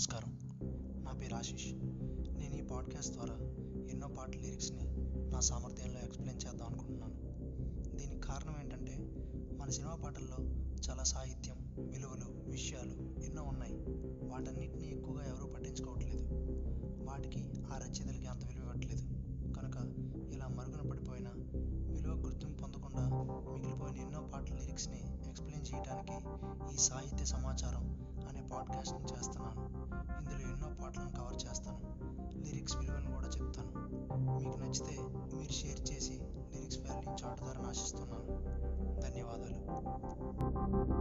నమస్కారం. నా పేరు ఆశీష్. నేను ఈ పాడ్కాస్ట్ ద్వారా ఎన్నో పాటల లిరిక్స్ని నా సామర్థ్యంలో ఎక్స్ప్లెయిన్ చేద్దాం అనుకుంటున్నాను. దీనికి కారణం ఏంటంటే మన సినిమా పాటల్లో చాలా సాహిత్యం విలువలు విషయాలు ఎన్నో ఉన్నాయి. వాటన్నిటిని ఎక్కువగా ఎవరూ పట్టించుకోవట్లేదు. వాటికి ఆ రచయితలకి అంత విలువ ఇవ్వట్లేదు. కనుక ఇలా మరుగున పడిపోయిన విలువ గుర్తింపు పొందకుండా మిగిలిపోయిన ఎన్నో పాటల లిరిక్స్ని ఎక్స్ప్లెయిన్ చేయడానికి ఈ సాహిత్య సమాచారం అనే పాడ్కాస్ట్ని చేస్తున్నాను చేస్తాను. లిరిక్స్ విలువను కూడా చెప్తాను. మీకు నచ్చితే మీరు షేర్ చేసి లిరిక్స్ వాల్యూని చాటుతారని ఆశిస్తున్నాను. ధన్యవాదాలు.